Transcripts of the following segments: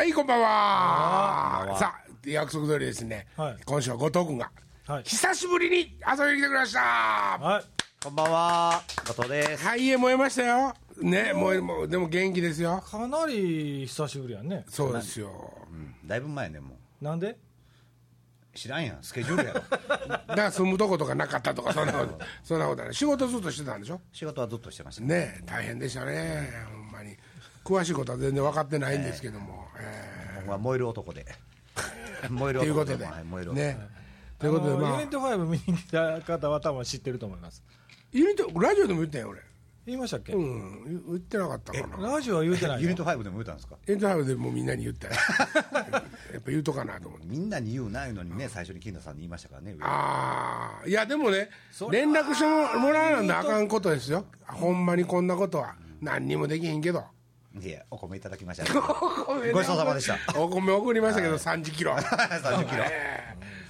はい、こんばんはさあ、約束通りですね、はい今週は後藤君が、はい久しぶりに遊びに来てくれましたははい。こんばんは、後藤です。い、家燃えましたよ。ね、もう、もう、でも元気ですよ。かなり久しぶりやんね。そうですよ。うんだいぶ前ね、もなんで？う。知らんやん、スケジュールやろ。だから住むとことかなかったとか、そんなこと、そんなことない。仕事ずっとしてたんでしょ？仕事はずっとしてました。ね、大変でしたね、ほんまに。詳しいことは全然分かってないんですけども。え僕は燃える男で。燃えるーということで男はい燃える、男。ね。ということで、まあユニッ、ト5見に来た方は多分知ってると思います。ユニット、ラジオでも言ったんよ、俺。言いましたっけ、うん、言言ってなかったかな。ラジオは言うてないよユニット5でも言うたんですか？エンターハイでもうみんなに言ったよ やっぱ言うとかなと思って。みんなに言うないのにね、最初に金田さんに言いましたからね。ああ、いやでもね連絡してももらわなんだあかんことですよ。ほんまにこんなことは。何にもできへんけど。いや、お米いただきました。ごちそうさまでした。お米送りましたけど、30キロ。30キロ。ええ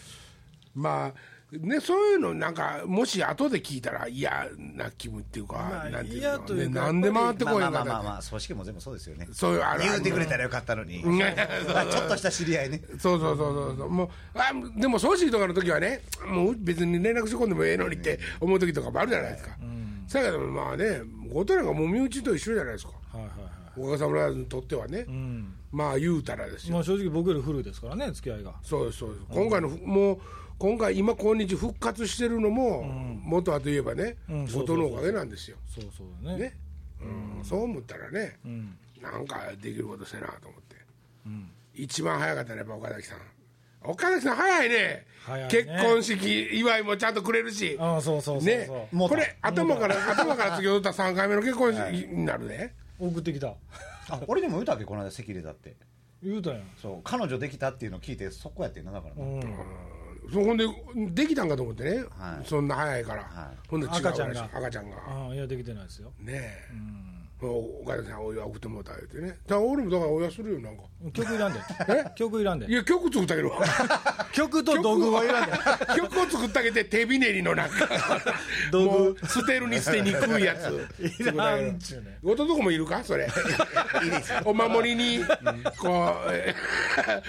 まあ、ね、そういうのなんか、もし後で聞いたら嫌な気分っていうか、まあなんていうの？ねなんで回ってこまあいんかまあまあまあ、組織も全部そうですよね。そういうある言うてくれたらよかったのに。ちょっとした知り合いね。そうそうそうそうそうもうあでもソーシーとかの時はねもう別に連絡してこんでもええのにって思う時とかもあるじゃないですか、そやけどまあね後藤なんかもう身内と一緒じゃないですかはいはいはい。おかげさまにとってはね、うん。まあ言うたらですよ、まあ正直僕より古いですからね、付き合いが。そうですそうです。今回のふもう今回今今日復活してるのも、元はといえばね、うん後藤のおかげなんですよ。そうそうだね。ね、うんそう思ったらね、ん。なんかできることせなと思って、一番早かったねやっぱ岡崎さん。岡崎さん早いね。早いね。結婚式祝いもちゃんとくれるし。ああ、そうそうそうそう。ね。これ頭から頭から次踊った3回目の結婚式になるね、送ってきた。あ、俺にも言うたっけ、この間、席でだって。言うたやん。そう、彼女できたっていうのを聞いて、そこやってんな、だからな。うん。そほんでできたんかと思ってね、はいそんな早いから、はいほんで違う赤ちゃんが赤ちゃんがああ、いや、できてないですよ。ねえ、岡崎さんお祝い送ってもらった言うてね。だから俺もだからお祝いするよなんか。曲いらんで。曲いらんで。いや曲作ってあげるわ曲と道具はいらんで。曲を作ってあげて手びねりのなんか道具捨てるに捨てにくいやつ。いらんっちゅうね。ごとどこもいるか？それ。お守りにこうえ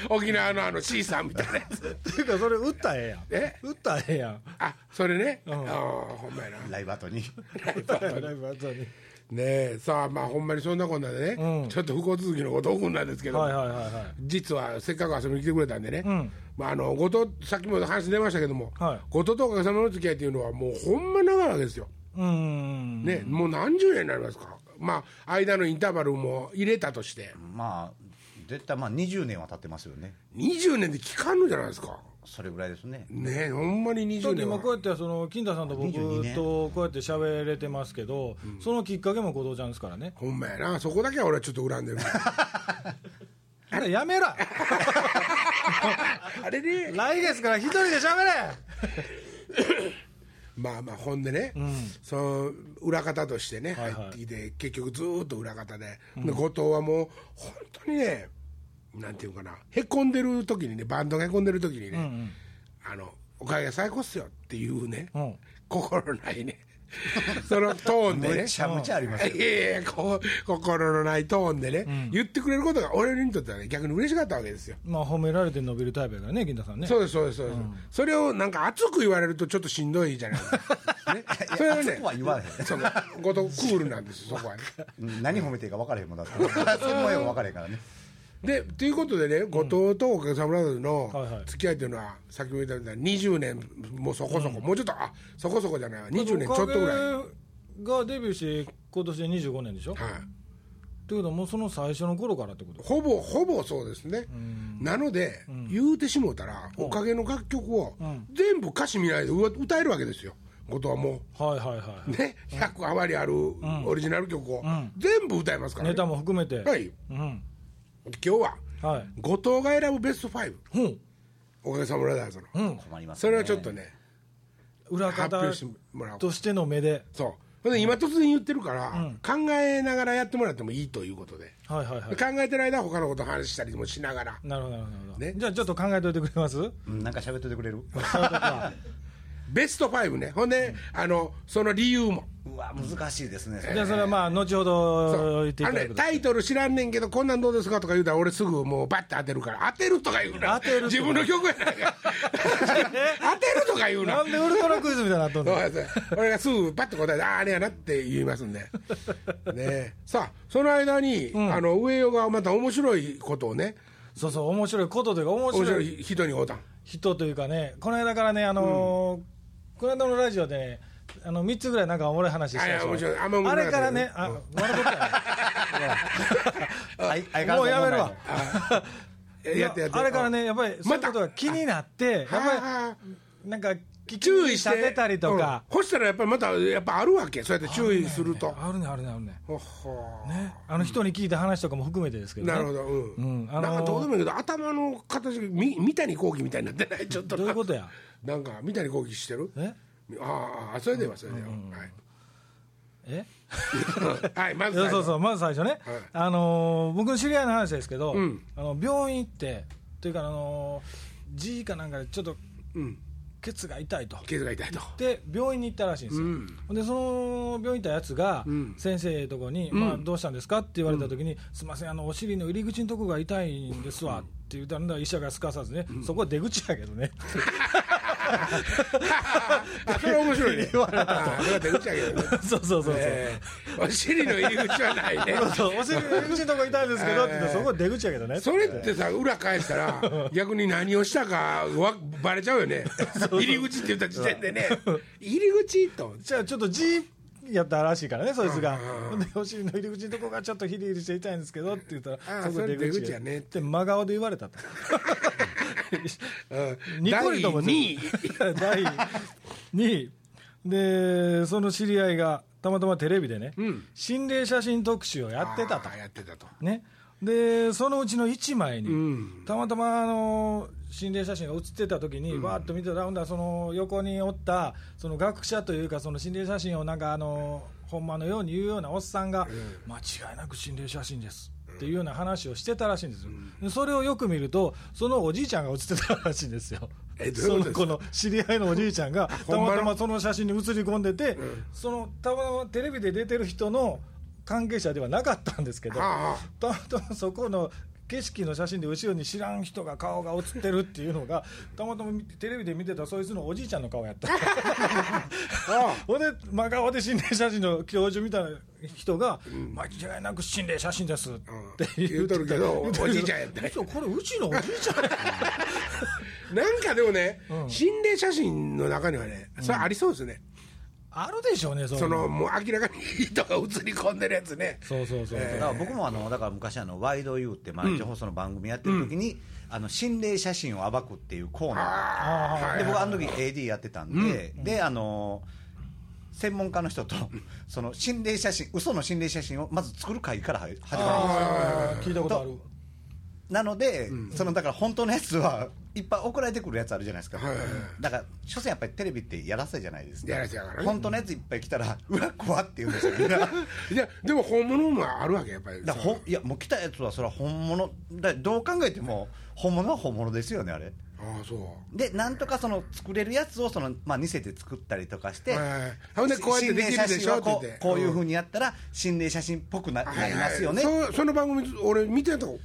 沖縄のあの C さんみたいなやつ。っていうか、それ、打ったらええやん。え？打ったらええやん。あそれね、ん。ああほんまやな。ライブ後に。ライブ後にねえさあまあほんまにそんなこんなでね、うん。ちょっと不幸続きの後藤君なんですけど、はいはいはいはい。実はせっかく遊びに来てくれたんでね、ん。まあ、あの後藤さっきも話出ましたけども、はい。後藤とおかげさまの付き合いっていうのはもうほんま長いわけですよ、うーん。ねもう何十年になりますか。まあ間のインターバルも入れたとして。まあ、絶対まあ20年は経ってますよね。20年で聞かんのじゃないですかそれぐらいですね。ねほんまに20だって年は今こうやってその金田さんと僕22年。とこうやって喋れてますけど、そのきっかけも後藤ちゃんですからね。ほんまやな。そこだけは俺はちょっと恨んでる。あれやめろ。あれね来月から一人で喋れ。まあまあほんでね、その裏方としてねはいはい。入ってきて、結局ずーっと裏方で,、で後藤はもう本当にねなんていうかな。へこんでる時にねバンドがへこんでる時にね、あのおかげが最高っすよっていうね、うん。心ないね。そのトーンでね。めちゃめちゃありますよ。いやいやこう心のないトーンでね、言ってくれることが俺にとってはね逆に嬉しかったわけですよ。まあ褒められて伸びるタイプやからね金田さんね。そうですそうですそうです、それをなんか熱く言われるとちょっとしんどいじゃないですか、ね、それはねそこは言われへん。そうごとクールなんですよそこはね。う ん何褒めていいか分からへんもんだって。専門用語分からへんからね。でということでね後藤とおかげさまブラザーズのはいはい。付き合いというのはさっきも言ったみたいに20年もうそこそこ、もうちょっとあそこそこじゃないわ。20年ちょっとぐらい。がデビューして今年で25年でしょ、ってことはもうその最初の頃からってこと？ほぼほぼそうですね、なので、言うてしもうたら、おかげの楽曲を全部歌詞見ないでうわ歌えるわけですよ。後藤はもはいはいはうね100余りあるオリジナル曲を全部歌えますから、ネタも含めて。はい。うん今日ははい。後藤が選ぶベスト5ほう。おかげさまブラザーズの、うん。困ります、ね。それはちょっとね裏方発表してもらおう。としての目で。そう。今突然言ってるから、考えながらやってもらってもいいということで、はいはいはい。考えてる間は他のこと話したりもしながら。なるほどなるほど。ね。じゃあちょっと考えといてくれます？うんなんか喋っといてくれる？ベスト5ね。ほんで、あのその理由もうわ難しいですねじゃあそれはまあ後ほど言っていただくタイトル知らんねんけど、こんなんどうですか？とか言うたら、俺すぐもうバッて当てるから、当てるとか言うな、当てると？自分の曲やないか、当てるとか言うな。な、んでウルトラクイズみたいになっとんの？俺がすぐパッと答えて、ああ、あれやなって言いますんで、ね、さあ、その間に、あの上与がまた面白いことをね、そうそう面白いことというか面面白い人に会うたん。人というかねこの間からねあのーこの間のラジオでねあの3つぐらいなんかおもろい話したでしあれからねあ笑 もうやめるわ。あれからねやっぱりそういうことが気になってやっぱありなんか注意してたりとか、うん、干したらやっぱりまたやっぱあるわけ。そうやって注意すると、あるねあるねあるねね。あの人に聞いた話とかも含めてですけどね。なるほど。うん、うんあのー。なんかどうでもいいけど頭の形がみ三谷幸喜みたいになってない？ちょっと。どういうことや？なんか三谷幸喜してる？え？ああそれではそれでは、えはい、はい、まずそうそうまず最初ね、はい。あのー僕の知り合いの話ですけど、ん。あの病院行ってというかあのー G かなんかでちょっとうん。ケツが痛いと。傷が痛いと。で病院に行ったらしいんですよ、うん。でその病院行ったやつが、ん。先生のとこに、まあ、どうしたんですかって言われた時に、すみませんあのお尻の入り口のとこが痛いんですわって言ったら医者がすかさずね、そこは出口やけどね。あ それは面白いね。言われた。とあそれは出口やけどね。そうそうそうそう、えーお尻の入り口はないね。そうそう。お尻の入り口のとこ痛いんですけどってそこは出口やけどね。それってさ裏返したら逆に何をしたかわバレちゃうよね。入り口って言った時点でね。入り口と。じゃあちょっと G やったらしいからねそいつが。うん。でお尻の入り口のとこがちょっとヒリヒリして痛いんですけどって言ったらあそれ出口ややねって。真顔で言われたと。う んニコリとも第二。位第2位でその知り合いがたまたまテレビでね、ん。心霊写真特集をやってたと。やってたと。ね。でそのうちの1枚に、ん。たまたまあの心霊写真が写ってた時に、わーっと見てた。らその横におったその学者というかその心霊写真をなんかあのほんまのように言うようなおっさんが、間違いなく心霊写真ですっていうような話をしてたらしいんですよ、でそれをよく見るとそのおじいちゃんが写ってたらしいんですよ。えどういうこのこの知り合いのおじいちゃんがたまたまその写真に写り込んでて、そのたまたまテレビで出てる人の関係者ではなかったんですけど、はあはたまたまそこの景色の写真で後ろに知らん人が顔が写ってるっていうのが たまたまテレビで見てたそいつのおじいちゃんの顔やった。ほんで真顔で心霊写真の教授みたいな人が「間違いなく心霊写真です」って言うとるけどおじいちゃんやった嘘これうちのおじいちゃんや。なんかでもね、心霊写真の中にはねそれありそうですね、あるでしょうねその。もう明らかに人が映り込んでるやつね。そうそうそう、だから僕もあのだから昔あのワイドユーって毎日放送の番組やってる時に、あの心霊写真を暴くっていうコーナー。ああで僕あの時 AD やってたんで、であの専門家の人とその心霊写真嘘の心霊写真をまず作る会から始まる。んですよ聞いたことあるなので、そのだから本当のやつはいっぱい送られてくるやつあるじゃないですか、だから所詮やっぱりテレビってやらせじゃないですか。やらせやからね。本当のやついっぱい来たらうわ怖って言うんですよみんなだかいやでも本物もあるわけやっぱり。らほんいやもう来たやつはそれは本物。だどう考えても本物は本物ですよねあれ。ああそう。でなんとかその作れるやつをその、まあ、似せて作ったりとかして、はいはいほんでこうやってできるでしょ？って言って心霊写真はこうこういうふうにやったら心霊写真っぽくな,、なりますよね、はいはいそその番組俺見てたと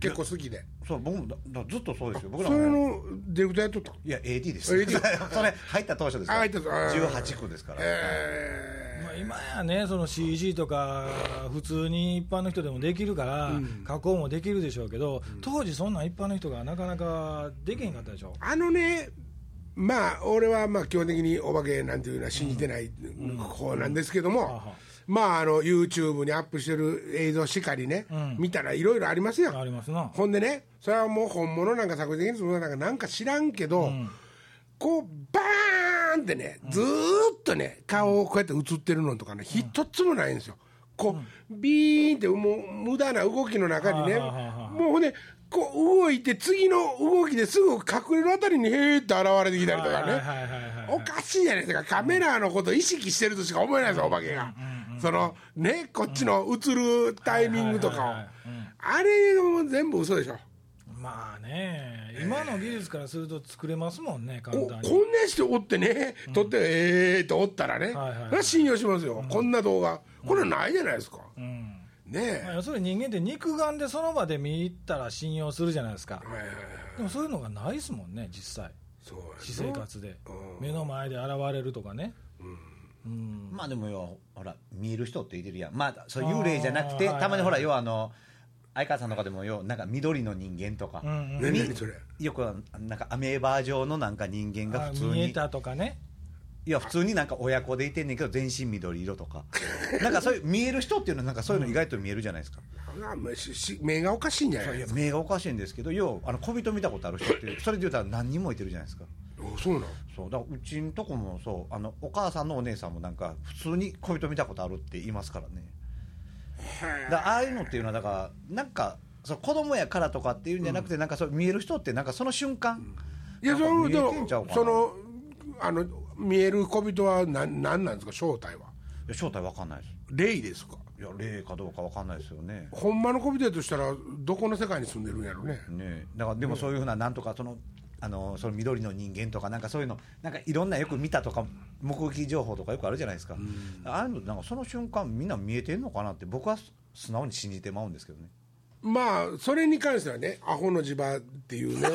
結構好きで。そう僕もだだずっとそうですよ。僕らそれものディレクターやっとったいや AD です。AD それ入った当初ですから。あ入った当初。あー。18区ですから、えまあ、今やねその CG とか普通に一般の人でもできるから、加工もできるでしょうけど、当時そんなん一般の人がなかなかできへんかったでしょーあのねまあ俺はまあ基本的にお化けなんていうのは信じてない方なんですけども、まああの YouTube にアップしてる映像しかりね、ん。見たらいろいろありますよありますな。ほんでねそれはもう本物なんか作品的にするのなんかなんか知らんけど、こうバーンってねずーっとね顔をこうやって映ってるのとかね一つもないんですよ。こうビーンってもう無駄な動きの中にねもうほんでこう動いて次の動きですぐ隠れるあたりにへーって現れてきたりとかね。おかしいじゃないですか。カメラのこと意識してるとしか思えないですよお化けがそのねこっちの映るタイミングとかを。あれも全部嘘でしょ。まあね、今の技術からすると作れますもんね、簡こ単に。こんな人おってね、撮って、えーっておったらね、はいはいはい。それは信用しますよ、こんな動画、これないじゃないですか、うん。ねまあ、要するに人間って肉眼でその場で見入ったら信用するじゃないですか、はいはいはいでもそういうのがないですもんね、実際、そう私生活で、うん。目の前で現れるとかね。うんまあでもよほら見える人っていてるやん。まあそう幽霊じゃなくてたまにほらはい要はあの相川さんとかでもよなんか緑の人間とか、うんうん。何何それ？よくなんかアメーバー状のなんか人間があ普通に。見えたとかね、いや普通になんか親子でいてんねんけど全身緑色とか。なんかそういう見える人っていうのはなんかそういうの意外と見えるじゃないですか、あまあしし目がおかしいんじゃない？いですかや目がおかしいんですけど要はあの小人見たことある人ってそれで言うたら何人もいてるじゃないですか。おそうなの？そうだうちんとこもそうあのお母さんのお姉さんもなんか普通に小人見たことあるって言いますからね。だああいうのっていうのはだからなんかそう子供やからとかっていうんじゃなくて、なんかそう見える人ってなんかその瞬間、いやそなんか見えのそのあの見える小人は何何なんですか正体は。いや正体わかんないです。霊ですか？いや霊かどうかわかんないですよね。ほんまの小人やとしたらどこの世界に住んでるんやろうねねだからでもそういうふうななんとかそのあのその緑の人間とかなんかそういうのなんかいろんなよく見たとか目撃情報とかよくあるじゃないですか、ああいうのなんかその瞬間みんな見えてんのかなって僕は素直に信じてまうんですけどね。まあそれに関してはねアホの地場っていうね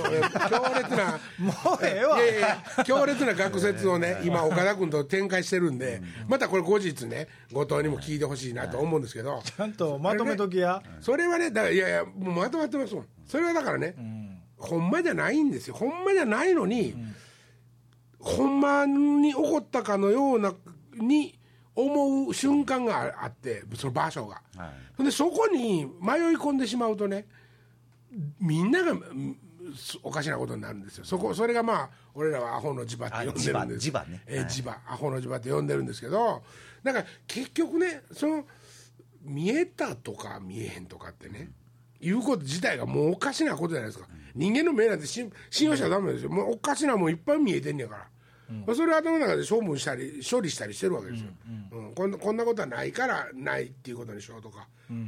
強烈なもうええわ。いやいや強烈な学説をね 今岡田君と展開してるんでまたこれ後日ね後藤にも聞いてほしいなと思うんですけど。ちゃんとまとめときや、それはねだいやいやもうまとまってますもん。それはだからね、ほんまじゃないんですよ。ほんまじゃないのに、ほんまに起こったかのようなに思う瞬間がああってその場所が、はい。でそこに迷い込んでしまうとねみんながおかしなことになるんですよ。そこそれがまあ俺らはアホの地場って呼んでるんです。あ地場ねはいえー地場アホの地場って呼んでるんですけどだから結局ねその見えたとか見えへんとかってねいうこと自体がもうおかしなことじゃないですか、人間の目なんて信信用しちゃダメですよ。もうおかしなもんいっぱい見えてんねやから、まあそれを頭の中で処分したり処理したりしてるわけですよ、うん。こんなこんなことはないからないっていうことにしようとか、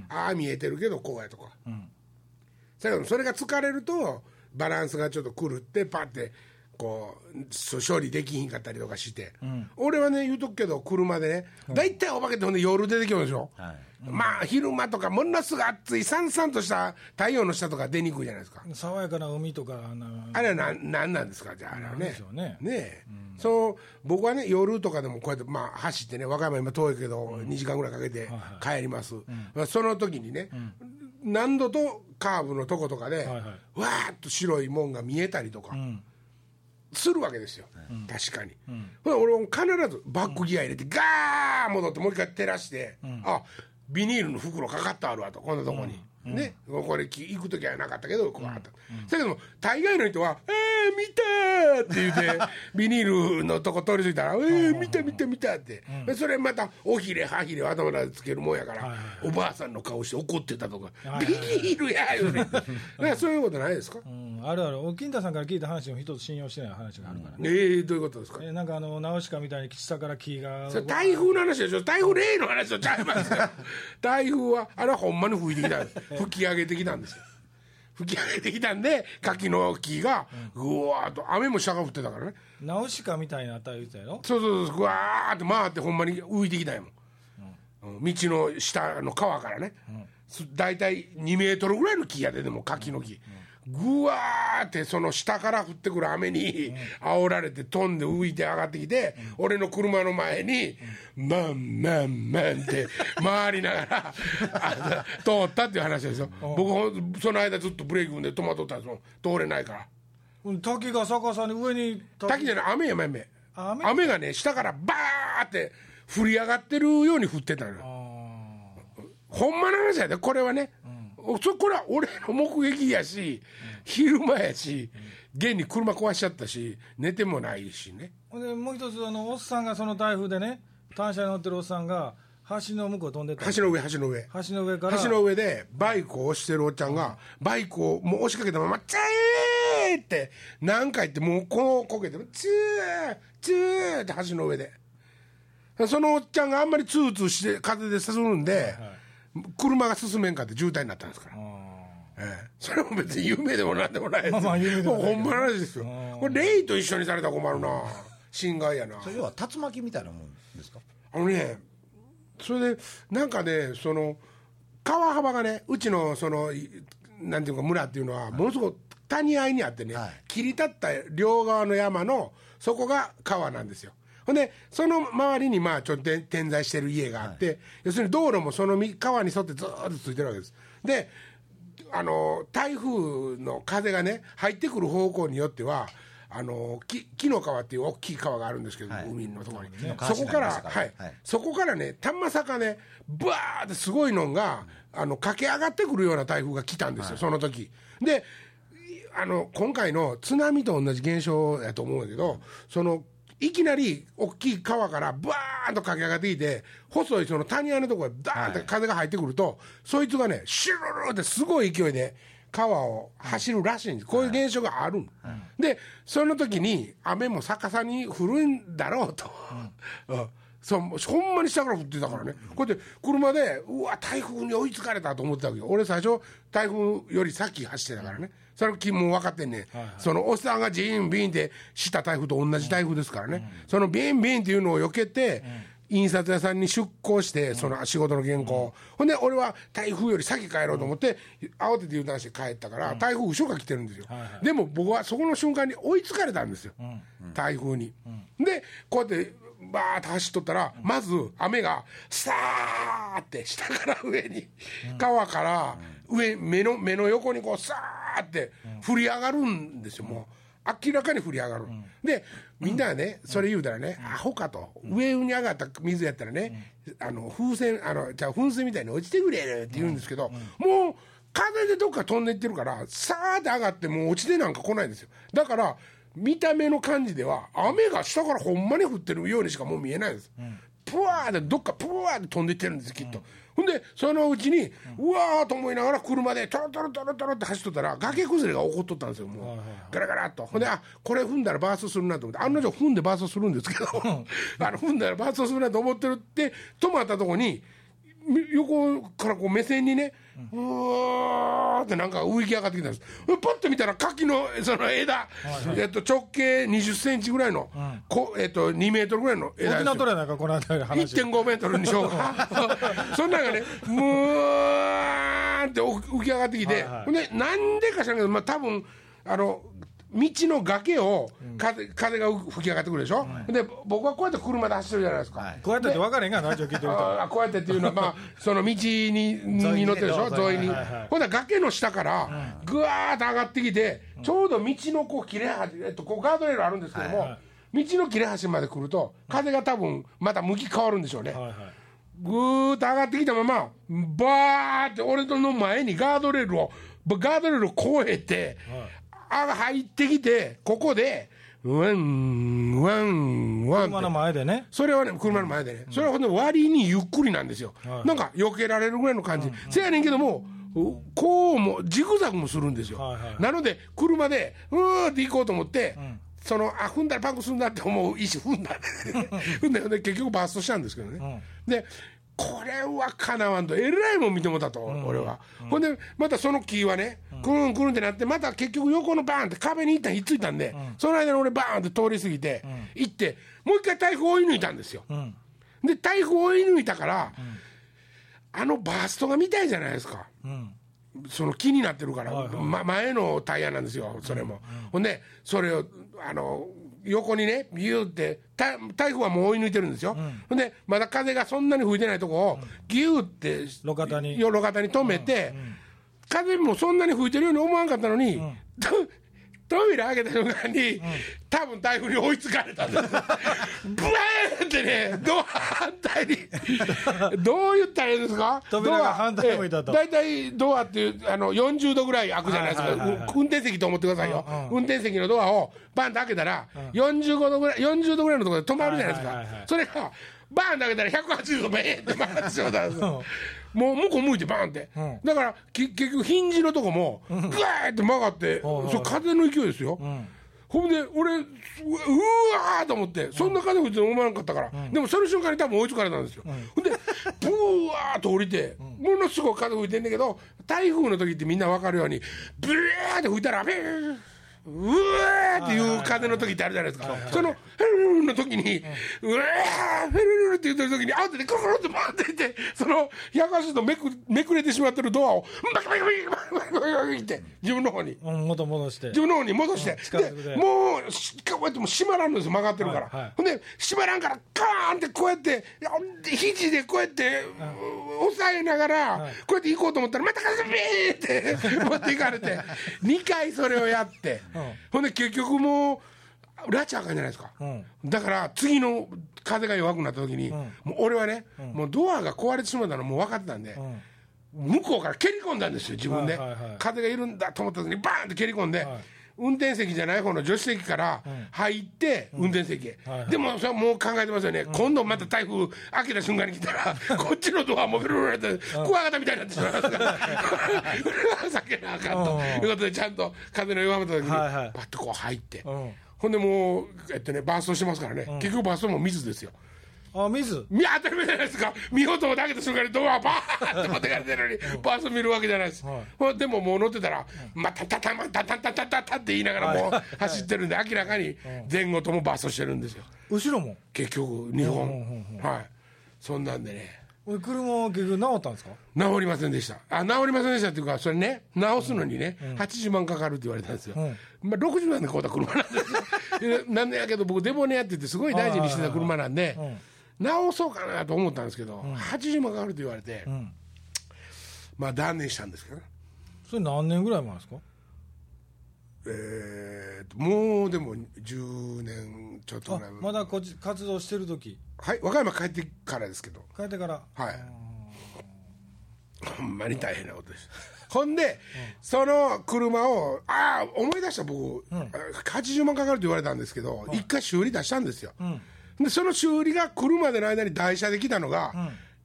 ああ見えてるけどこうやとか、だけどそれが疲れるとバランスがちょっと狂ってパッてこう処理できひんかったりとかして、俺はね言うとくけど車でね大体、お化けってほんで夜出てきるでしょ、はい。まあ昼間とかものすごい暑いさんさんとした太陽の下とか出にくいじゃないですか。爽やかな海とかあれは何なんなんですかじゃああれはね。なんでしょうね。え。そう僕はね夜とかでもこうやってまあ走ってね和歌山今遠いけど2時間ぐらいかけて帰ります、まあその時にね、何度とカーブのとことかで、はいはい。わーっと白いもんが見えたりとか、んするわけですよ、確かに、ほな俺も必ずバックギア入れてガー戻ってもう一回照らして、あビニールの袋かかってあるわとこんなとこに、ね。これき行く時はなかったけどこうあった、だけども大概の人は「えー、見た!」って言って ビニールのとこ通り過ぎたら「えー、見た見た見た!」って、でそれまたおひれはひれを頭の中でつけるもんやから、おばあさんの顔して怒ってたとか「はいビニールや!」言うね そういうことないですか、うん。あるある金太さんから聞いた話も一つ信用してない話があるから。ね、えー、どういうことですか？えなんかあのナウシカみたいに下から木が。台風の話でしょ。台風例の話とちゃいますよ。台風はあれはほんまに吹いてきたんです吹き上げてきたんですよ。吹き上げてきたんで柿の木がぐわーっと雨も下が降ってたからね。ナウシカみたいな値言ってたよそうそうそうぐわーって回ってほんまに浮いてきたんやもん、うん。道の下の川からね、す大体2メートルぐらいの木やででも柿の木、ぐわーってその下から降ってくる雨に煽られて飛んで浮いて上がってきて、俺の車の前に「マンマンマン」って回りながら あ通ったっていう話ですよ。僕その間ずっとブレーキ踏んで止まっとったんですもん。通れないから。うん滝が逆さに上に滝じゃない雨や雨あ雨。雨がね下からバーって降り上がってるように降ってたのよ。あほんまの話やでこれはね、そこれは俺の目撃やし、昼間やし現に車壊しちゃったし寝てもないしね。ーほんでもう一つあのおっさんがその台風でね単車に乗ってるおっさんが橋の向こう飛んでった。橋の上橋の上。橋の上から。橋の上でバイクを押してるおっちゃんがバイクをもう押しかけたまま「チー!」って何回ってもうこうこけて「チーーチー!」って橋の上で。そのおっちゃんがあんまりツーツーして風で進むんで、車が進めんかって渋滞になったんですから。あええ。それも別に有名でもなんでもないですまあまあ有名でもほんまの話ですよ。これレイと一緒にされたら困るな。侵害やな。それ要は竜巻みたいなもんですか？あのねそれでなんかねその川幅がねうちのそのいなんていうか村っていうのはものすごく谷合いにあってね、はい。切り立った両側の山のそこが川なんですよほんでその周りにまあちょっと点点在してる家があって、要するに道路もそのみ川に沿ってずーっとついてるわけです。であの台風の風がね入ってくる方向によってはあのき紀の川っていう大きい川があるんですけど、はい。海のところに、そこからはい、はい。そこからねたまさかねブワーってすごいのがあの駆け上がってくるような台風が来たんですよ、その時。であの今回の津波と同じ現象やと思うんだけどそのいきなり大きい川からバーンと駆け上がってきて細いその谷間のところへダーンって風が入ってくると、そいつがねシュルルルってすごい勢いで川を走るらしいんです、こういう現象があるん、でその時に雨も逆さに降るんだろうと、うん。そうほんまに下から降ってたからね、こうやって車でうわ台風に追いつかれたと思ってたわけど俺最初台風より先走ってたからね、それは君も分かってんねん、そのおっさんがジーンビーンってした台風と同じ台風ですからね、そのビーンビーンっていうのを避けて、印刷屋さんに出向してその仕事の原稿、ほんで俺は台風より先帰ろうと思って、慌てて U ターンして帰ったから、台風後ろが来てるんですよ、でも僕はそこの瞬間に追いつかれたんですよ、台風に、でこうやってバーッと走っとったら、まず雨がさーって下から上に、川から上目の目の横にこうさーって降り上がるんですよ。もう明らかに降り上がる、でみんなはねそれ言うたらね、アホかと。上に上がった水やったらね、あの風船あのじゃあ噴水みたいに落ちてくれって言うんですけど、もう風でどっか飛んでいってるからさーって上がってもう落ちてなんか来ないんですよ。だから見た目の感じでは雨が下からほんまに降ってるようにしかもう見えないです、プワーってどっかプワーって飛んでいってるんですきっと、ほんでそのうちにうわーと思いながら車でトロトロトロトロって走っとったら崖崩れが起こっとったんですよもう。ガラガラっと。ほんであこれ踏んだらバーストするなと思って。案の定踏んでバーストするんですけど あの踏んだらバーストするなと思ってるって止まったとこにみ横からこう目線にね、うわーってなんか浮き上がってきたんです。パッと見たら柿のその枝、えっと直径20センチぐらいの、こえっと2メートルぐらいの枝ですよ。なんかこの辺りの話。1.5メートルにしようか。そんなんがね、むーんって浮き上がってきて、はいはい。で、なんでか知らんけど、まあ多分あの、道の崖を風,、風が吹き上がってくるでしょ、で僕はこうやって車で走ってるじゃないですか、はい。こうやってって分からへんがラジオ聞いてると。あこうやってっていうのは、まあ、その道にに乗ってるでしょ、沿いに。ほんで崖の下から、ぐわーっと上がってきて、ちょうど道のこう切れ端、えっと、こうガードレールあるんですけども、道の切れ端まで来ると、風が多分また向き変わるんでしょうね。ぐーっと上がってきたまま、バーって俺の前にガードレールを、ガードレールを越えて、あ入ってきて、ここで、ワン、ワン、ワン車の前でね。それはね、車の前でね、それはほんで割にゆっくりなんですよ、はい。なんか避けられるぐらいの感じ、せやねんけども、うこうも、ジグザグもするんですよ、なので、車で、うーって行こうと思って、そのあ踏んだらパンクするんだって思う意思踏んだ 踏んだよね、結局バーストしたんですけどね。でこれはかなわんと、えらいもん見てもたと、俺は。ほんで、またその木はね、くるんくるんってなって、また結局横のバーンって壁に一旦ひっついたんで、その間に俺バーンって通り過ぎて、行って、もう一回台風追い抜いたんですよ。んで、台風追い抜いたから、あのバーストが見たいじゃないですか。うん。その木になってるから、ま、前のタイヤなんですよ、それも。ほんで、それを、あの、横にね、ビューって、た台風はもう追い抜いてるんですよ。ほんで、まだ風がそんなに吹いてないとこを、ギューって、路肩に。よ路肩に止めて、風もそんなに吹いてるように思わんかったのに、と扉開けた瞬間に、多分台風に追いつかれたんです。ブワーンってね、ドア反対に、どう言ったらいいんですか？ドア反対向いたと。ええ大体ドアっていうあの40度ぐらい開くじゃないですか、はいはいはいはい。う運転席と思ってくださいよ、うん。うん。運転席のドアをバンと開けたら、45度ぐらい40度ぐらいのところで止まるじゃないですか、はいはいはいはい。それがバンと開けたら180度ベーンって回ってしまったんですよもう向こう向いてバンって、うん。だからき結局ヒンジのとこもグワーって曲がって、うんそれ風の勢いですよ、ん。ほんで俺うわーと思ってそんな風吹いてるの思わなかったから、でもその瞬間に多分追いつかれたんですよ、ほんでブワーッと降りて、ものすごい風吹いてんだけど台風の時ってみんな分かるようにブワーって吹いたらビー。ッうわーっていう風の時ってあるじゃないですか、そのヘルルルの時に、うわーヘルルルって言ってる時にアウトでくるくるって回っていってそのやかしとめくめくれてしまってるドアをバキバキバキバキバキバキって自分の方にうん元戻して自分の方に戻して、ででもうしこうやってもう閉まらんのですよ曲がってるから、ほんで閉まらんからカーンってこうやって肘でこうやって、押さえながら、はい。こうやって行こうと思ったらまた風ビーって 持っていかれて2回それをやって、うん。ほんで結局もう拉致あかんじゃないですか、うん。だから次の風が弱くなった時に、ん。もう俺はね、もうドアが壊れてしまったのもう分かってたんで、うん。向こうから蹴り込んだんですよ自分で、風がいるんだと思った時にバーンって蹴り込んで、はい運転席じゃない方の助手席から入って、運転席へ、でもそれはもう考えてますよね、今度また台風開けた瞬間に来たらこっちのドアもビルルルってクワガタみたいになってしまいますから。これは避けなあかんと。うん。いうことでちゃんと風の弱まった時にパッとこう入って、うん。ほんでもう、えっとね、バーストしてますからね、結局バーストも水ですよ。あ水。見当たり前じゃないですか。見事を投げた瞬間にドアバーンって持ってかれてるのにバースト見るわけじゃないです、はい。でももう乗ってたら「またたたまたたたたたた」って言いながらもう走ってるんで明らかに前後ともバーストしてるんですよ。後ろも？結局日本。はい。そんなんでね。俺車は結局直ったんですか？治りませんでした。あ治りませんでしたっていうかそれね直すのにね、80万かかるって言われたんですよ、まあ、60万で買うた車なんですよ。でなんでやけど僕デボネアって言ってすごい大事にしてた車なんで、直そうかなと思ったんですけど、80万かかるって言われて、ん。まあ断念したんですけどね。それ何年ぐらい前ですか？えーともうでも10年ちょっとあぐらいまだこっち活動してる時？はい和歌山帰ってからですけど。帰ってから？はい。ほんまに大変なことです。ほんで、その車をああ思い出した僕、80万かかるって言われたんですけど一、回修理出したんですよ、でその修理が来るまでの間に台車で来たのが、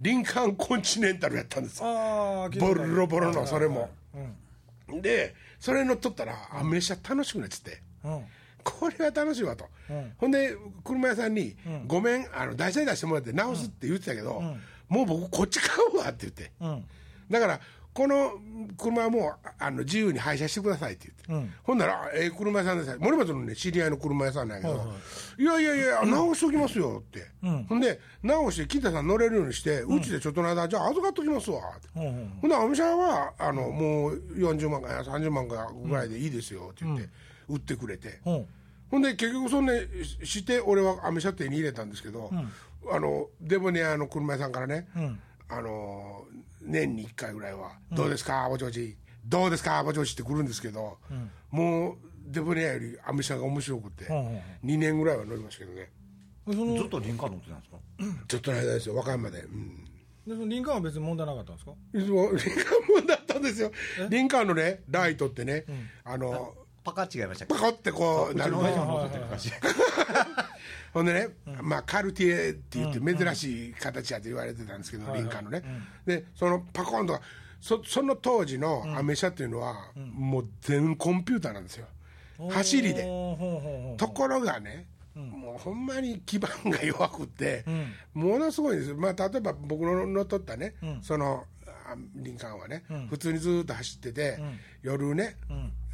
リンカーンコンチネンタルやったんですよ。ボロボロのそれも。うん。でそれ乗っとったらあめっちゃ楽しくなっちゃって。うん。これは楽しいわと、うん。ほんで車屋さんに「ごめんあの台車に出してもらって直す」って言ってたけど、もう僕こっち買うわって言って。うん。だからこの車はもうあの自由に廃車してくださいって言って、うん。ほんなら「ええ車屋さんです森本のね知り合いの車屋さんなんやけど、いやいやいや直しときますよ」って、うん。ほんで直して金田さん乗れるようにしてうち、でちょっとの間じゃあ預かっときますわって、うんうんほんでお店はあの、もう40万か30万かぐらいでいいですよって言って、売ってくれて、うん。ほんで結局そんでしして俺はアメ車手に入れたんですけど、あのデボネアの車屋さんからね、ん。あの年に1回ぐらいは「どうですかぼちぼち。どうですかぼちぼち」って来るんですけど、もうデボネアよりアメ車が面白くて、うんうん2年ぐらいは乗りましたけどね。ずっとリンカーン乗ってたんですか？ちょっとの間ですよ和歌山で、うん、でそのリンカーンは別に問題なかったんですか？いつもリンカーンもんだったんですよ。リンカーンのねライトってね、あのパカ違いましたパコってこうなるのほんでね、まあ、カルティエって言って珍しい形やと言われてたんですけど、リンカーンのね、でそのパコンとかそその当時のアメ車っていうのは、もう全コンピューターなんですよ。走りで。ところがね、もうほんまに基盤が弱くって、ものすごいんですよ、まあ、例えば僕の乗っとったね、そのあリンカーンはね、普通にずっと走ってて、夜ね、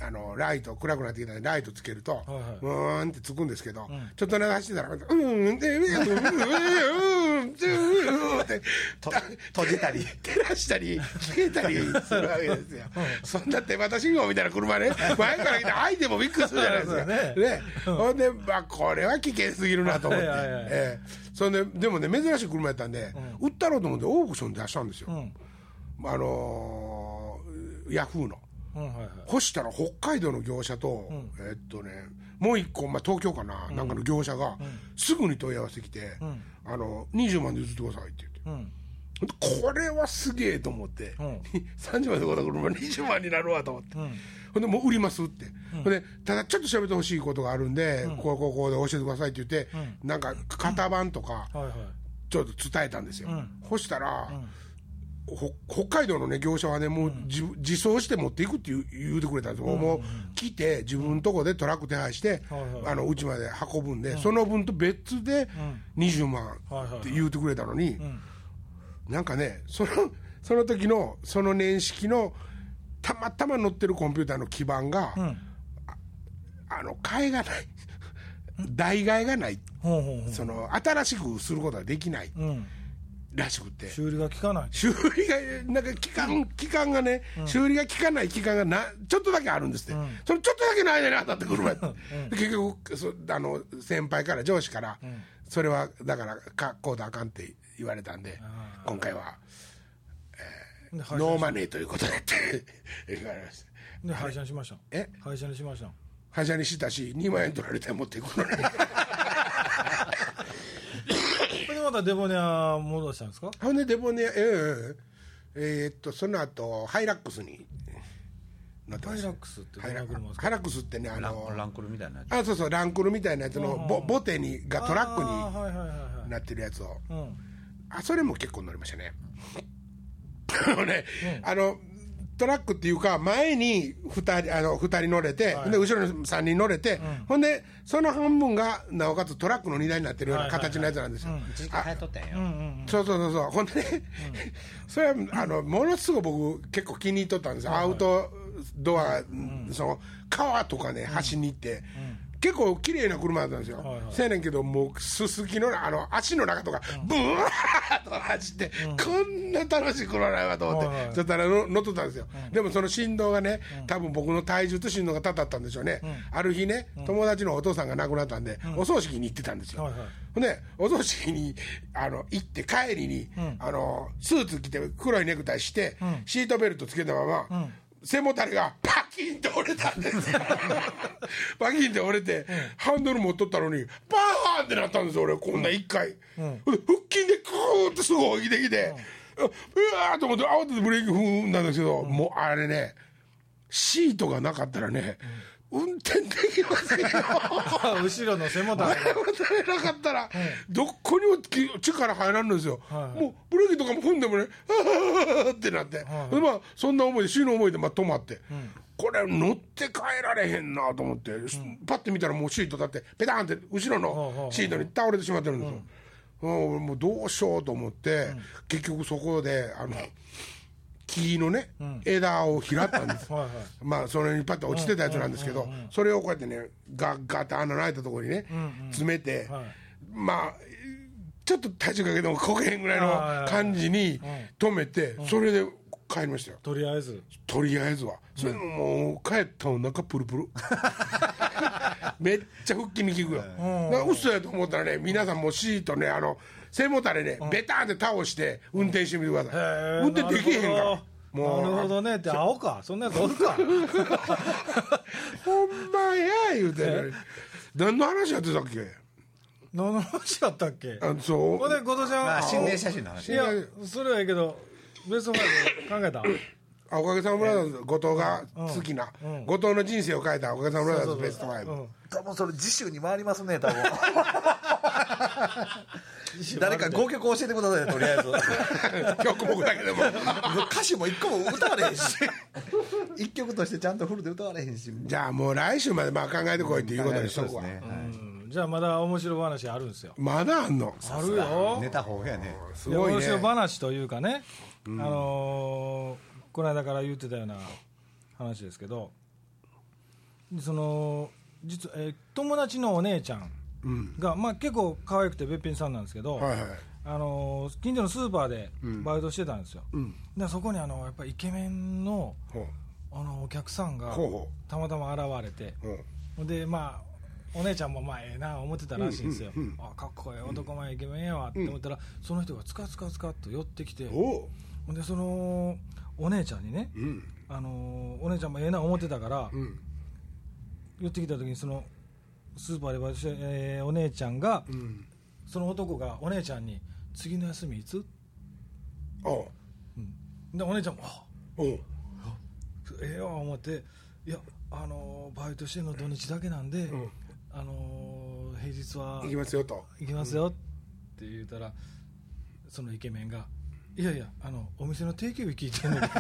あのライト暗くなってきたらライトつけると、はいうーんってつくんですけど、ちょっと長走ってたら「うんうんでうんうんうんうんうん」ってと閉じたり照らしたりつけたりするわけですよ、そんな手渡し号みたいな車ね前から来て相手もびっくりするじゃないですかねねほんで、まあ、これは危険すぎるなと思って、はいはいはいええそんででもね珍しい車やったんで、売ったろうと思ってオークションで出したんですよ、うんあのーヤフーの。うんはいはい。干したら北海道の業者と、えっとねもう一個、まあ、東京かな、なんかの業者が、すぐに問い合わせてきて、あの20万で譲ってくださいって言って。うん。これはすげえと思って、ん。30万でこの車20万になるわと思って、ほんでもう売りますって、ほんでただちょっと調べてほしいことがあるんで、こうこうこうで教えてくださいって言って、なんか型番とかちょっと伝えたんですよ、そしたら、ほ北海道のね業者はねもう自,、自走して持っていくって言う言うてくれたんですよ、もう来て自分のとこでトラック手配して、あのうちまで運ぶんで、その分と別で20万って言うてくれたのに、なんかねそのその時のその年式のたまたま乗ってるコンピューターの基板が、うん。あの替えがない。代替えがない。その新しくすることができない。うんらしくて。修理が効かない。修理がなんか期間期間がね、修理が効かない期間がなちょっとだけあるんですって、そのちょっとだけの間に当たってくるわよ、結局そあの先輩から上司から、それはだからかこうだあかんって言われたんで今回はで廃車ノーマネーということでって 言われました。で廃車にしました。え？廃車にしました。会社にしたし2万円取られて持っていくのねそれでまたデボニア戻したんですか？ほんでデボネえええーっとその後ハイラックスに乗ってました。ハイラックスってどハイラックス。ってねあラのンランクルみたいなやつ。あそうそうランクルみたいなやつのボボテにがトラックあーはいはいはいはい。になってるやつを。うん。あそれも結構乗りましたね。あのね、あのトラックっていうか前に2人あの二人乗れて、で後ろに3人乗れて、ほんでその半分がなおかつトラックの荷台になってるような形のやつなんですよ、そうそうそうそう。ほんでね、それはあのものすごく僕結構気に入っとったんですよ、アウトドア、その川とかね走りに行って、結構綺麗な車だったんですよ、はいはい。せやねんけどもうすすきのあの足の中とかブワーッと走って、こんな楽しい車ないわと思って、はいはい。そしたらの乗っとったんですよ、でもその振動がね多分僕の体重と振動がたたったんでしょうね、ある日ね友達のお父さんが亡くなったんで、お葬式に行ってたんですよ、はいはい。ほんでお葬式にあの行って帰りに、あのスーツ着て黒いネクタイして、シートベルトつけたまま、背もたれがパキンと折れたんです。よ パキンって折れて、ハンドル持っとったのにバーンってなったんですよ俺こんな一回、ほん。で腹筋でクーってすぐ起きてきて、うわーと思って慌ててブレーキ踏んだんですけど、もうあれねシートがなかったらね、運転できませんよ。後ろの背もたれが。前もたれなかったら、どこにもき力入らんのですよ、はい。はいもうブレーキとかも踏んでもね、あーってなって、はい。でまあ、そんな思いで、死の思いでまあ止まって、これ、乗って帰られへんなと思って、パッて見たら、もうシートだって、ペタンって後ろのシートに倒れてしまってるんですよ。うん。もうどうしようと思って、結局そこで、あの木のね、枝を拾ったんです。はいはい。まあそれにパッと落ちてたやつなんですけど、それをこうやってねガッガッって穴の開いたところにね、詰めて、はい。まあちょっと体重かけてもこけへんぐらいの感じに止めて、それで帰りましたよ。とりあえず？とりあえずは。それでもう帰ったお腹プルプル。めっちゃ腹筋に効くよ、だから嘘やと思ったらね皆さんもシートねあの背もたれね、ベターンって倒して運転してみてください、運転できへんから。なるほど。なるほどね。って青か。そんなやつおるか。ほんまや言うてる。何の話やってたっけ？何の話だったっけ？あそう。ほんで今年まはあ心霊写真の話。いやそれはいいけどベストファイブ考えた？あおかげさまブラザーズ後藤が好きな、後藤の人生を変えたおかげさまブラザーズベスト5、うん多分それ次週に回りますね多分 誰か5曲教えてくださいとりあえず。曲目だけでも。歌詞も1個も歌われへんし。1曲としてちゃんとフルで歌われへんし。じゃあもう来週までまあ考えてこいっていうことにしとくわ、そうですね。うん。じゃあまだ面白い話あるんですよ。まだあんの？あるよ。ネタ豊富やね。すごいね。面白い話というかね、あのーこの間から言ってたような話ですけど。その実、えー友達のお姉ちゃんが、まあ、結構可愛くてべっぴんさんなんですけど、はいはい。あのー近所のスーパーでバイトしてたんですよ、ん。でそこにあのやっぱりイケメンのほあのお客さんがたまたま現れてでまあお姉ちゃんもまあええな思ってたらしいんですよ、あかっこいい男前イケメンやわって思ったら、その人がつかつかつかっと寄ってきて、でそのお姉ちゃんにね、うん。あのお姉ちゃんもええな思ってたから、うん。寄ってきた時にそのスーパーでバイトして、えーお姉ちゃんが、うん。その男がお姉ちゃんに「次の休みいつ?おう」でお姉ちゃんも「あおう。ええわ」思って「いやあのバイトしてるの土日だけなんで、ん。あの平日は行きますよと。行きますよ」って言うたらそのイケメンが「いやいやあのお店の定休日聞いてんねんけど。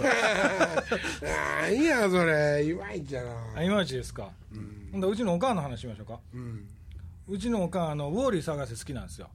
あいやそれいまいちやな。あいまいちですか、ほんでうちのおかんの話しましょうか。うん。うちのおかんあのウォーリー探せ好きなんですよ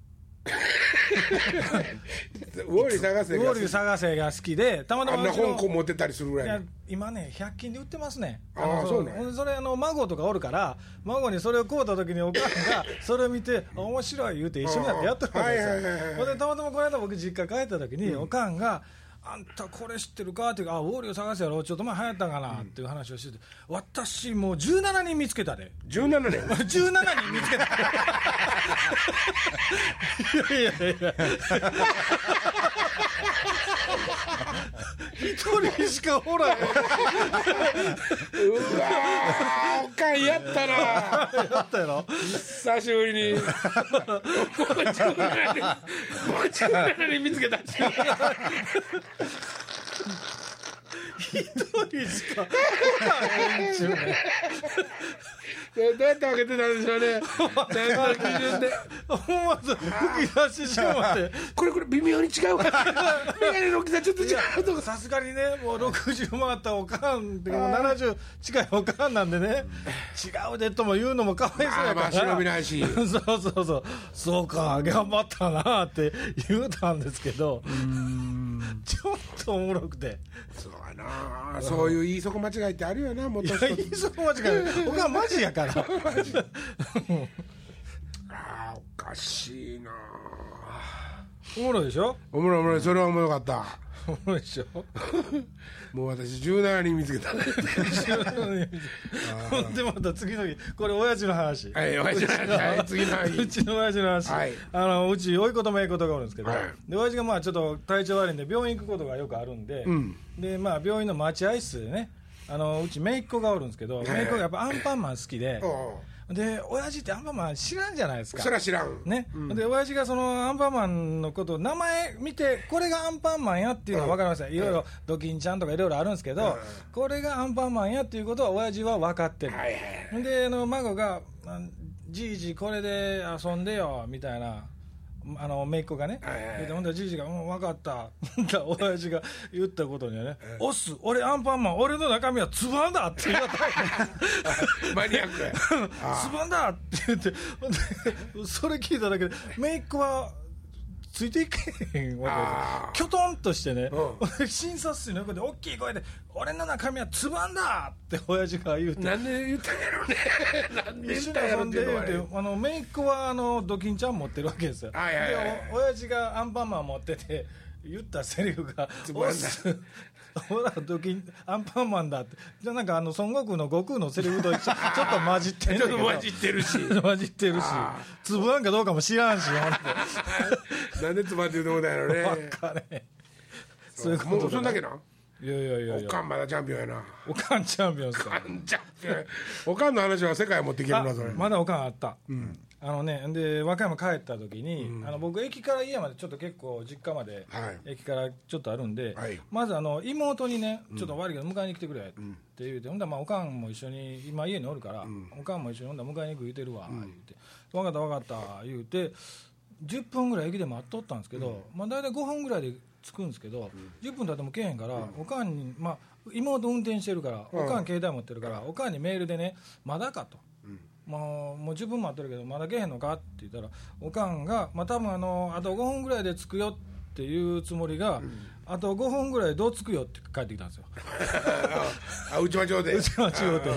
ウォーリー探せがウォーリー探せが好きでたまたあんなまうちの本こう持ってったりするぐらい今ね100均で売ってますね。あそうね。それあの孫とかおるから孫にそれを買うた時にお母さんが それを見てあ面白い言うて一緒になってやってるわけですよ。ほんでたまたまこの間僕実家帰った時に、おかんがあんたこれ知ってるか？っていうか、あウォーリーを探すやろ、ちょっと前流行ったかな？っていう話をしてて、私、もう17人見つけたで、17年17人見つけた。いやいやいや。一人しかおらへん。うわーおかんやったなやったやろ？久しぶりにもう17人もう17人見つけた一人しかおらへんちゅうねんどうやって分けてたんでしょうね。何の基準で。思わず吹き出してしまって。これこれ微妙に違うわ眼鏡の大きさちょっと違うとか。さすがにね、もう60回ったおかんって、もう70近いおかんなんでね、違うでとも言うのもかわいそうやから、忍びないし。そうそうそう、そうか、頑張ったなって言うたんですけど、ちょっとおもろくて、そうやな。そういう言いそこ間違いってあるよなもっいや、と言いそう間違い。ない、おかんマジやから、あーおかしいな。おもろいでしょ、おもろいおもろい。それはおもろかった。おもろいでしょ？もう私17人見つけた でまた次の日。これ親父の話。はい親父の話。はい次の日。うちの親父の話、はい。あのうち甥いことめいことがおるんですけど、はい。で親父がまあちょっと体調悪いんで病院行くことがよくあるんで、ん。でまあ病院の待合室でねあのうち姪っ子がおるんですけど、い。姪っ子がやっぱアンパンマン好きで、おうで親父ってアンパンマン知らんじゃないですか。そりゃ知らん。ね、で親父がそのアンパンマンのこと名前見てこれがアンパンマンやっていうのは分かりました、いろいろドキンちゃんとかいろいろあるんですけど、これがアンパンマンやっていうことは親父は分かってる、はいはいであの孫があ「じいじこれで遊んでよ」みたいな。あの姪っ子がね、はいはいはい。言うてほんでじいじが「うん分かった」ほんだら親父が言ったことにはね「オス俺アンパンマン俺の中身はつばんだ」って言われた。マニアックや。つばんだって言 ってそれ聞いただけで姪っ子はついていけへんわあけで。きょとんとしてね、う診察室の横で大きい声で「俺の中身はつばんだ!」って親父が言うて。なんで言ったんやろね。なんで言ったんやろって言うてあの姪っ子はあのドキンちゃん持ってるわけですよ、はいはいはいでお親父がアンパンマン持ってて言ったセリフが「つばんだ。おっす ほらドキンアンパンマンだ」って。じゃあなんかあの孫悟空の悟空のセリフとちょ ちょっと混じってんねんけど。ちょっと混じってるし。混じってるし。あつぶあんかどうかも知らんしなんでつばって言うとこだやろね。でかねそういうこともうそんだけな。いやいやいやおかんまだチャンピオンや。なおかんチャンピオンですかおかんチャンピオンおかんの話は世界持っていけるなそれあまだおかんあった、あのねで和歌山帰った時に、あの僕駅から家までちょっと結構実家まで、はい。駅からちょっとあるんで、はい。まずあの妹にねちょっと悪いけど迎えに来てくれって言うて、ほんだらまあおかんも一緒に今家におるから、おかんも一緒にほんだら迎えに行く言うてるわ、言うて。分かった分かった言うて10分ぐらい駅で待っとったんですけど、まあ大体5分ぐらいで着くんですけど、10分経っても来へんから、おかんに、まあ、妹運転してるから、おかん携帯持ってるから、おかんにメールでね、まだかと。もうもう10分待ってるけどまだ来へんのか？って言ったらおかんが、まあ、多分あのあと5分ぐらいで着くよっていうつもりが、あと5分ぐらいでどう着くよって帰ってきたんですよ。あうちまちょうで。うちは違うてあ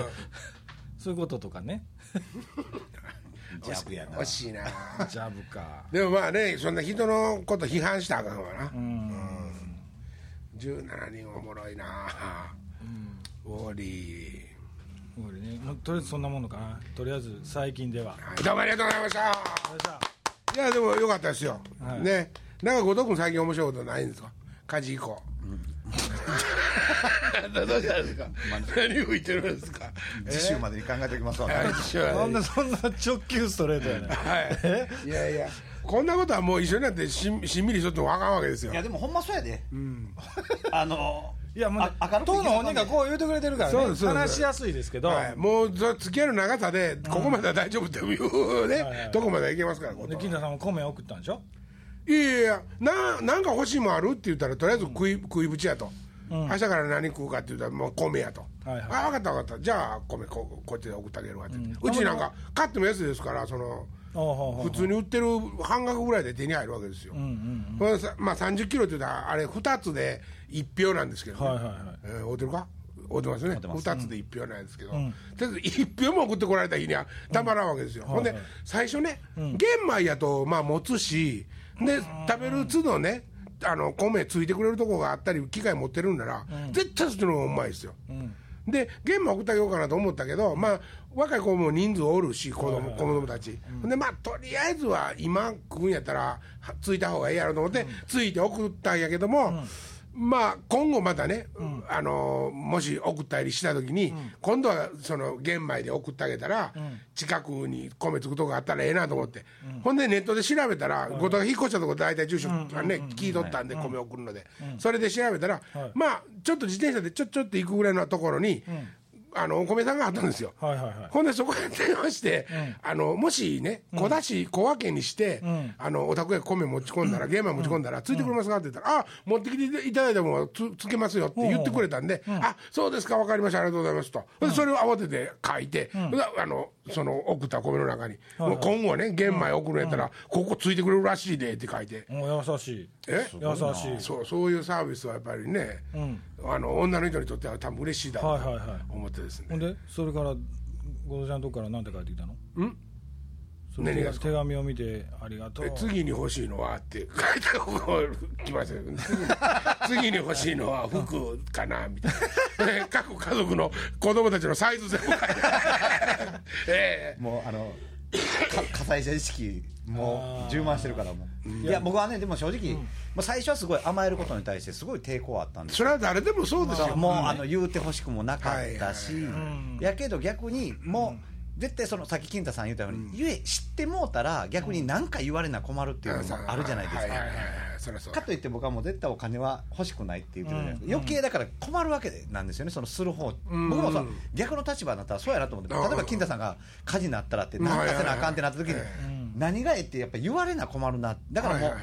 そういうこととかね。ジャブやな。惜しいな。ジャブか。でもまあねそんな人のこと批判したらあかんわな。17人おもろいな。ウォーリこれね。もうとりあえずそんなものかな。とりあえず最近では。ーはいどうもありがとうございました。いやでもよかったですよ、はい。ね。なんか後藤君最近面白いことないんですか？家事以降、どうしたんですか？何吹いてるんですか？次週までに考えておきますわ、ね。なんでそんな直球ストレートやねん。はい。いやいやこんなことはもう一緒になってしんしんみりしとってもあかんわけですよ。いやでもほんまそうやで、あの いやもうあ明るく当の本人がこう言うてくれてるからね。そうですそう。です話しやすいですけど、はい、もうそ付き合いの長さでここまでは大丈夫っていうね、はいはい。とこまではいけますから後藤で金田さんも米送ったんでしょ？いやいやいやななんか欲しいもんあるって言ったらとりあえず食い,、食いぶちやと、明日から何食うかって言ったらもう米やと、はいはい。あ分かった分かった。じゃあ米ここっちで送ってあげるわって、うちなんか買っても安いですからその普通に売ってる半額ぐらいで手に入るわけですよ、これさまあ、30キロって言ったらあれ2つで1票なんですけど、ね。はいはいはい。えー、合ってるか？合ってますね。てます。2つで1票なんですけど、とりあえず1票も送ってこられた日にはたまらんわけですよ、ほんで最初ね、玄米やとまあ持つしで食べる都度ねあの米ついてくれるとこがあったり機械持ってるんなら、絶対そっちの方がうまいですよ、で玄米送ってあげようかなと思ったけどまあ若い子も人数おるし子供,、子供たち、ほん。でまあとりあえずは今食うんやったらはついた方がいいやろと思って、ついて送ったんやけども、まあ今後またね、あのもし送ったりした時に、今度はその玄米で送ってあげたら、近くに米つくとこがあったらええなと思って、ほんでネットで調べたら、後藤が引っ越したとこ大体住所がね、聞いとったんで米送るので、それで調べたら、まあちょっと自転車でちょちょっと行くぐらいのところに、あのお米さんがあったんですよ。はいはいはい。ほんでそこへ電話して、あのもしね小出し小分けにして、あのお宅へ米持ち込んだら玄米持ち込んだら、ついてくれますかって言ったら、あ持ってきていただいたものはつつけますよって言ってくれたんで、あそうですか分かりましたありがとうございますと、でそれを慌てて書いて、であのその送った米の中に、もう今後ね玄米送るんやったら、ここついてくれるらしいでって書いて。もう優しい。え？優しい。そう。そういうサービスはやっぱりね、あの女の人にとっては多分嬉しいだろうとはいはいはい。思ってですね、ほんでそれから後藤ちゃんのとこから何て帰ってきたの？それ何が手紙を見てありがとう。え次に欲しいのはって書いた方が来ましたけどね。次に欲しいのは服かなみたいな。で各家族の子供たちのサイズ全部書いてえもうあのか火災者意識もう充満してるからもう。いや。僕はねでも正直、まあ、最初はすごい甘えることに対してすごい抵抗あったんですえそれは誰でもそうですよ。もうあの言うてほしくもなかったし、はいはいやけど逆にもう、絶対そのさっき金太さん言ったように、ゆえ知ってもうたら逆に何か言われな困るっていうのもあるじゃないですか、かといって僕はもう絶対お金は欲しくないって言ってるじゃないですか、余計だから困るわけなんですよねそのする方、僕もさ逆の立場になったらそうやなと思って例えば金太さんが火事になったらってん何かせなあかんってなった時にはい何がええってやっぱ言われな困るな。だからもう、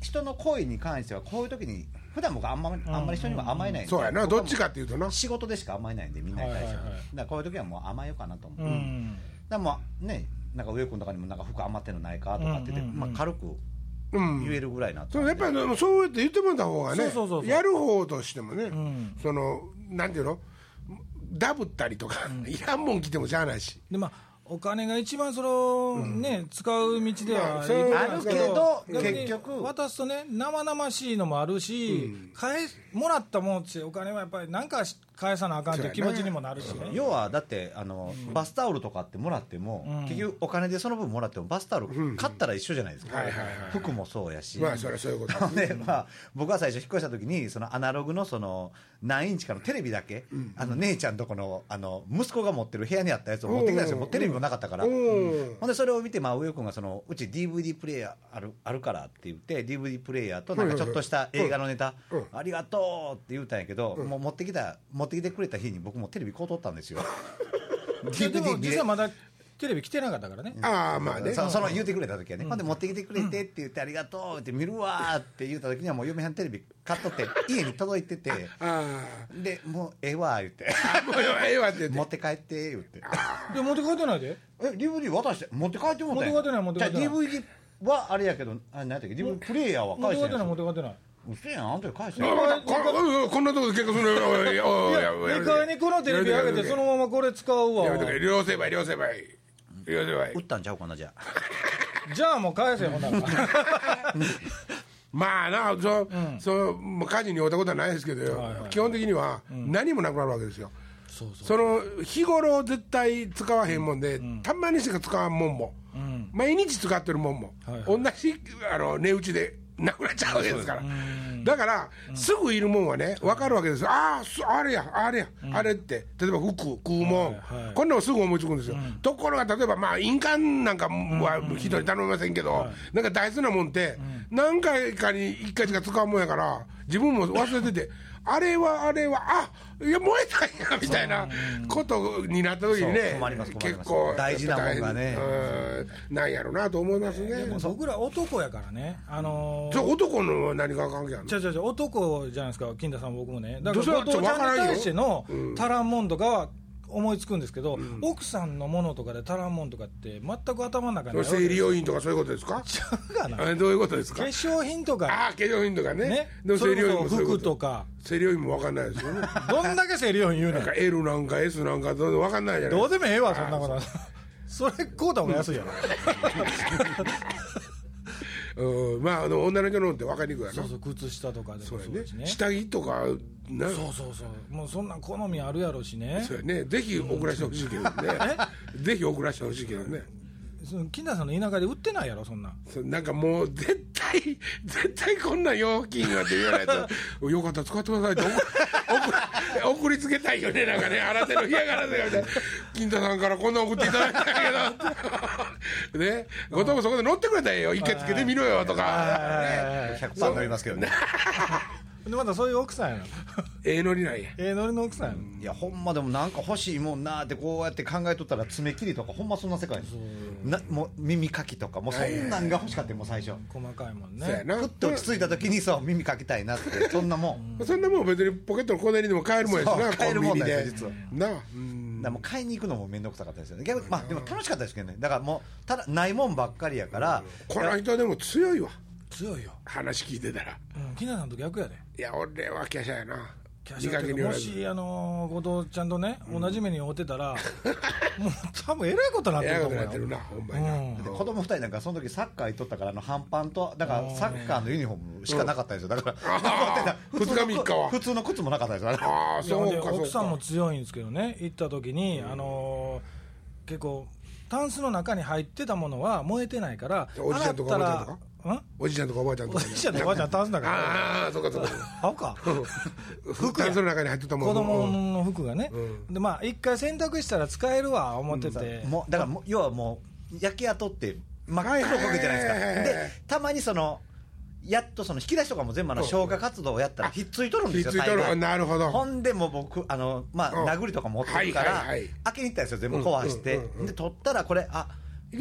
人の行為に関してはこういう時に普段僕あんまあんまり人には甘えないんで。そうやな。どっちかっていうとな。仕事でしか甘えないんでみんなに対しては,、はいはいはい。だからこういう時はもう甘えようかなと思って、うだかん。らもうねなんか上君とかにもなんか服余ってんのないかとかって言って、うん。うんうんまあ、軽くうん言えるぐらいになったそん。でうやっぱりでもそうやって言ってもらった方がねそうそうそうそう。やる方としてもね、ん。そのなんていうの？ダブったりとか、いらんもん来てもしゃあないし。でまあお金が一番その、ね使う道ではまあるけど結局。渡すとね生々しいのもあるし、返すもらったものってお金はやっぱり何か返さなあかんっていう気持ちにもなるしね。要はだってあの、バスタオルとかってもらっても、結局お金でその分もらってもバスタオル買ったら一緒じゃないですか、服もそうやし、まあそれはそういうこと。で、まあ、僕は最初引っ越した時にそのアナログのその何インチかのテレビだけ、あの姉ちゃんとこのあの息子が持ってる部屋にあったやつを持ってきたんですよ、テレビもなかったから、うん。ほんでそれを見て、まあ、上君がそのうち DVD プレイヤーあるあるからって言って DVD プレイヤーとなんかちょっとした映画のネタ、うん。ありがとうって言ったんやけど、もう持ってきた持ってきてくれた日に僕もテレビ買うとったんですよ。でも実はまだテレビ来てなかったからね、ああまあね。そその言うてくれた時はね、ほんで持ってきてくれてって言って、ありがとうって見るわーって言った時にはもう嫁はんテレビ買っとって 家に届いてて。あでもうええわ言って。あ もうええわって言って。持って帰って言って。で持って帰ってないで？え DVD 渡して持って帰っても持って帰ってない持って帰ってない。じゃあ DVD はあれやけどあ何やったっけ DVD プレイヤーは持って帰ってない返してない持って帰ってない。嘘やんあんた返してあまたこおいこんなとこで結婚するの？おいおいおいいや2階にこのテレビ上げてそのままこれ使うわやめとけ両成敗両成敗両成敗売ったんちゃうかなじゃあ。じゃあもう返せほんなら。まあなそう、そうもう火事に遭ったことはないですけどよ、はいはい。基本的には何もなくなるわけですよ、そうそう。その日頃絶対使わへんもんで、たまにしか使わんもんも、ん。毎日使ってるもんも、はい。同じあの値打ちでなくなっちゃうわけですから、だから、すぐいるもんはね分かるわけです。よああすあれやあれや、あれって。例えば服食うもん、こんなのすぐ思いつくんですよ、ところが例えばまあ印鑑なんかは人に頼みませんけど、なんか大事なもんって、何回かに1回しか使うもんやから自分も忘れてて あれはあれはあいや燃えたんやみたいなことになった時にね結構大事なもんがね。うんなんやろうなと思いますね、でも僕ら男やからね。あのー男の何が関係あるの？ちゃうちゃう男じゃないですか金田さんも僕もね。だから後藤ちゃんに対してのうん足らんもんとかは思いつくんですけど、奥さんのものとかで足らんもんとかって全く頭の中に生理用品とかそういうことですか？ちゃうがな。どういうことですか？粧品とか。ああ化粧品とかね。ね。でも生理用品もそういうこと。服か。生理用品も分かんないですよね。どんだけ生理用品言うねん。なんか L なんか S なんかどう分かんないじゃないどうでもええわそんなこと。それ買うた方が安いやろ。うん。まああの女の人のって分かりにくいそうそう靴下とかでもそうですね。下着とかなそうそうそう。もうそんなん好みあるやろしね。そうやね。ぜひ送らせてほしいけどね。ぜひ送らせてほしいけどね。その金田さんの田舎で売ってないやろそんなん。そうなんかもう絶対 絶対こんな料金がって言わないと よかったら使ってくださいって送送送りつけたいよねなんかね。新手の嫌がらせがみたいな金太さんからこんな送っていただいたんやけど。ね。後藤もそこで乗ってくれたらええよ。一回つけてみろよとか、ね、100%乗りますけどねでまたそういう奥さんやろ ええのになんや。ええノリの奥さんやろいやほんまでもなんか欲しいもんなってこうやって考えとったら爪切りとかほんまそんな世界なもう耳かきとかもうそんなんが欲しかったよもう最初。細かいもんね。そうやな。ふっと落ち着いた時にそう耳かきたいなってそんなもん。そんなもん別にポケットの小銭にでも買えるもんやしなそう買えるもんコンビニでなあうん。だからもう買いに行くのも面倒くさかったですよね。逆にまあでも楽しかったですけどね。だからもうただないもんばっかりやから。この人でも強いわ。強いよ、話聞いてたら。うん、金田さんと逆やでいや俺は華奢やな。もし、あのー後藤ちゃんとね、同じ目に遭ってたら、もう多分えらいことなってえらいると思うよことになってるなほんまにな、うん。で子供二人なんかその時サッカー行っとったからあの半パンとだからサッカーのユニフォームしかなかったんですよ。だから日は。普通の靴もなかったですよ。あそうかそうか。奥さんも強いんですけどね、行った時に、あのー結構、タンスの中に入ってたものは燃えてないから、おじちたらおじちゃんとかおばあちゃんとかおじいちゃんとおばあちゃんタンスの中にああそうかそうか。合うか服タンスの中に入ってたもん子供の服がね、うでまあ一回洗濯したら使えるわ思ってて、もうだから要はもう焼け跡って真っ黒焦げじゃないですか。でたまにそのやっとその引き出しとかも全部あの消火活動をやったらひっついとるんですよひっついとる。なるほど。ほんでもう僕あのまあうん。殴りとか持ってるから、開けに行ったんですよ全部壊して、で取ったらこれあ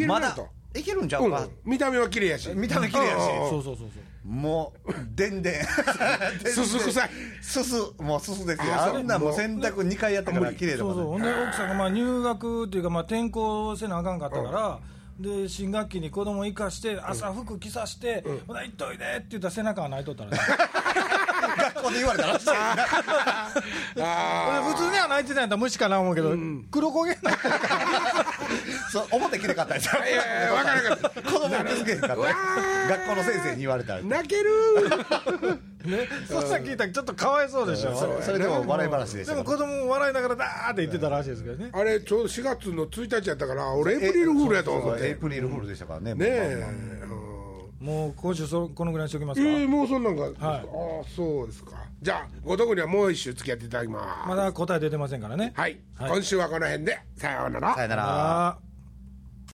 まだといけるんちゃうか、うん。見た目は綺麗やし。見た目綺麗やし。うん。そうそうそうそう。もうでんでん。すす臭い。すすもうすすですよ。あんなもう洗濯2回やったから綺麗だそうそう。ほんで奥さんがまあ入学っていうかまあ転校せなあかんかったから、で新学期に子供行かして朝服着さして「ほな行っといで」って言ったら背中が泣いとったらね 学校で言われたらしいあ普通には泣いてたんやったら無視かな思うけど、黒焦げになってるからそう表きれかったですよあいやいや分からなかった。子供に気づけへんかった。学校の先生に言われたら泣ける。ね。そんなん聞いたらちょっとかわいそうでしょ。そそれでも笑い話でした。でも子供も笑いながらダーって言ってたらしいですけどね。あれちょうど4月の1日やったから俺エイプリルフールやと思って。エイプリルフールでしたからね。ねえもう今週そこのぐらいにしときますか、えー、もうそんなんが、はい。ああそうですか。じゃあごとくにはもう一周付き合っていただきます。まだ答え出てませんからね。はい、はい。今週はこの辺で。さようなら。さよなら